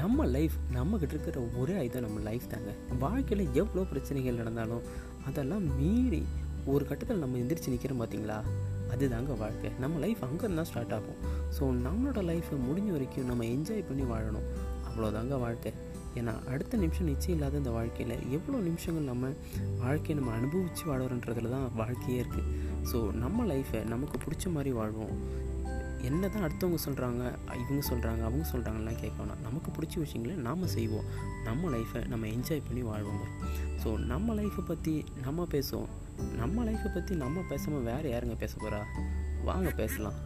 நம்ம லைஃப் நம்மக்கிட்ட இருக்கிற ஒரே ஆயுதம் நம்ம லைஃப் தாங்க. வாழ்க்கையில் எவ்வளோ பிரச்சனைகள் நடந்தாலும் அதெல்லாம் மீறி ஒரு கட்டத்தில் நம்ம எந்திரிச்சு நிற்கிறோம் பார்த்தீங்களா அதுதாங்க வாழ்க்கை. நம்ம லைஃப் அங்கே தான் ஸ்டார்ட் ஆகும். ஸோ நம்மளோட லைஃப்பை முடிஞ்ச வரைக்கும் நம்ம என்ஜாய் பண்ணி வாழணும். அவ்வளோதாங்க வாழ்க்கை. ஏன்னா அடுத்த நிமிஷம் நிச்சயம் இல்லாத இந்த வாழ்க்கையில் எவ்வளோ நிமிஷங்கள் நம்ம வாழ்க்கையை நம்ம அனுபவித்து வாழறோன்றதுல தான் வாழ்க்கையே இருக்குது ஸோ நம்ம லைஃப்பை நமக்கு பிடிச்ச மாதிரி வாழ்வோம். என்ன தான் அடுத்தவங்க சொல்கிறாங்க இவங்க சொல்கிறாங்க அவங்க சொல்கிறாங்கலாம் கேட்கணும் நமக்கு பிடிச்ச விஷயங்களை நாம் செய்வோம். நம்ம லைஃப்பை நம்ம என்ஜாய் பண்ணி வாழ்வோங்க ஸோ நம்ம லைஃப்பை பற்றி நம்ம பேசுவோம். நம்ம லைஃப்பை பற்றி நம்ம பேசாமல் வேறு யாருங்க பேச போகிறா வாங்க பேசலாம்.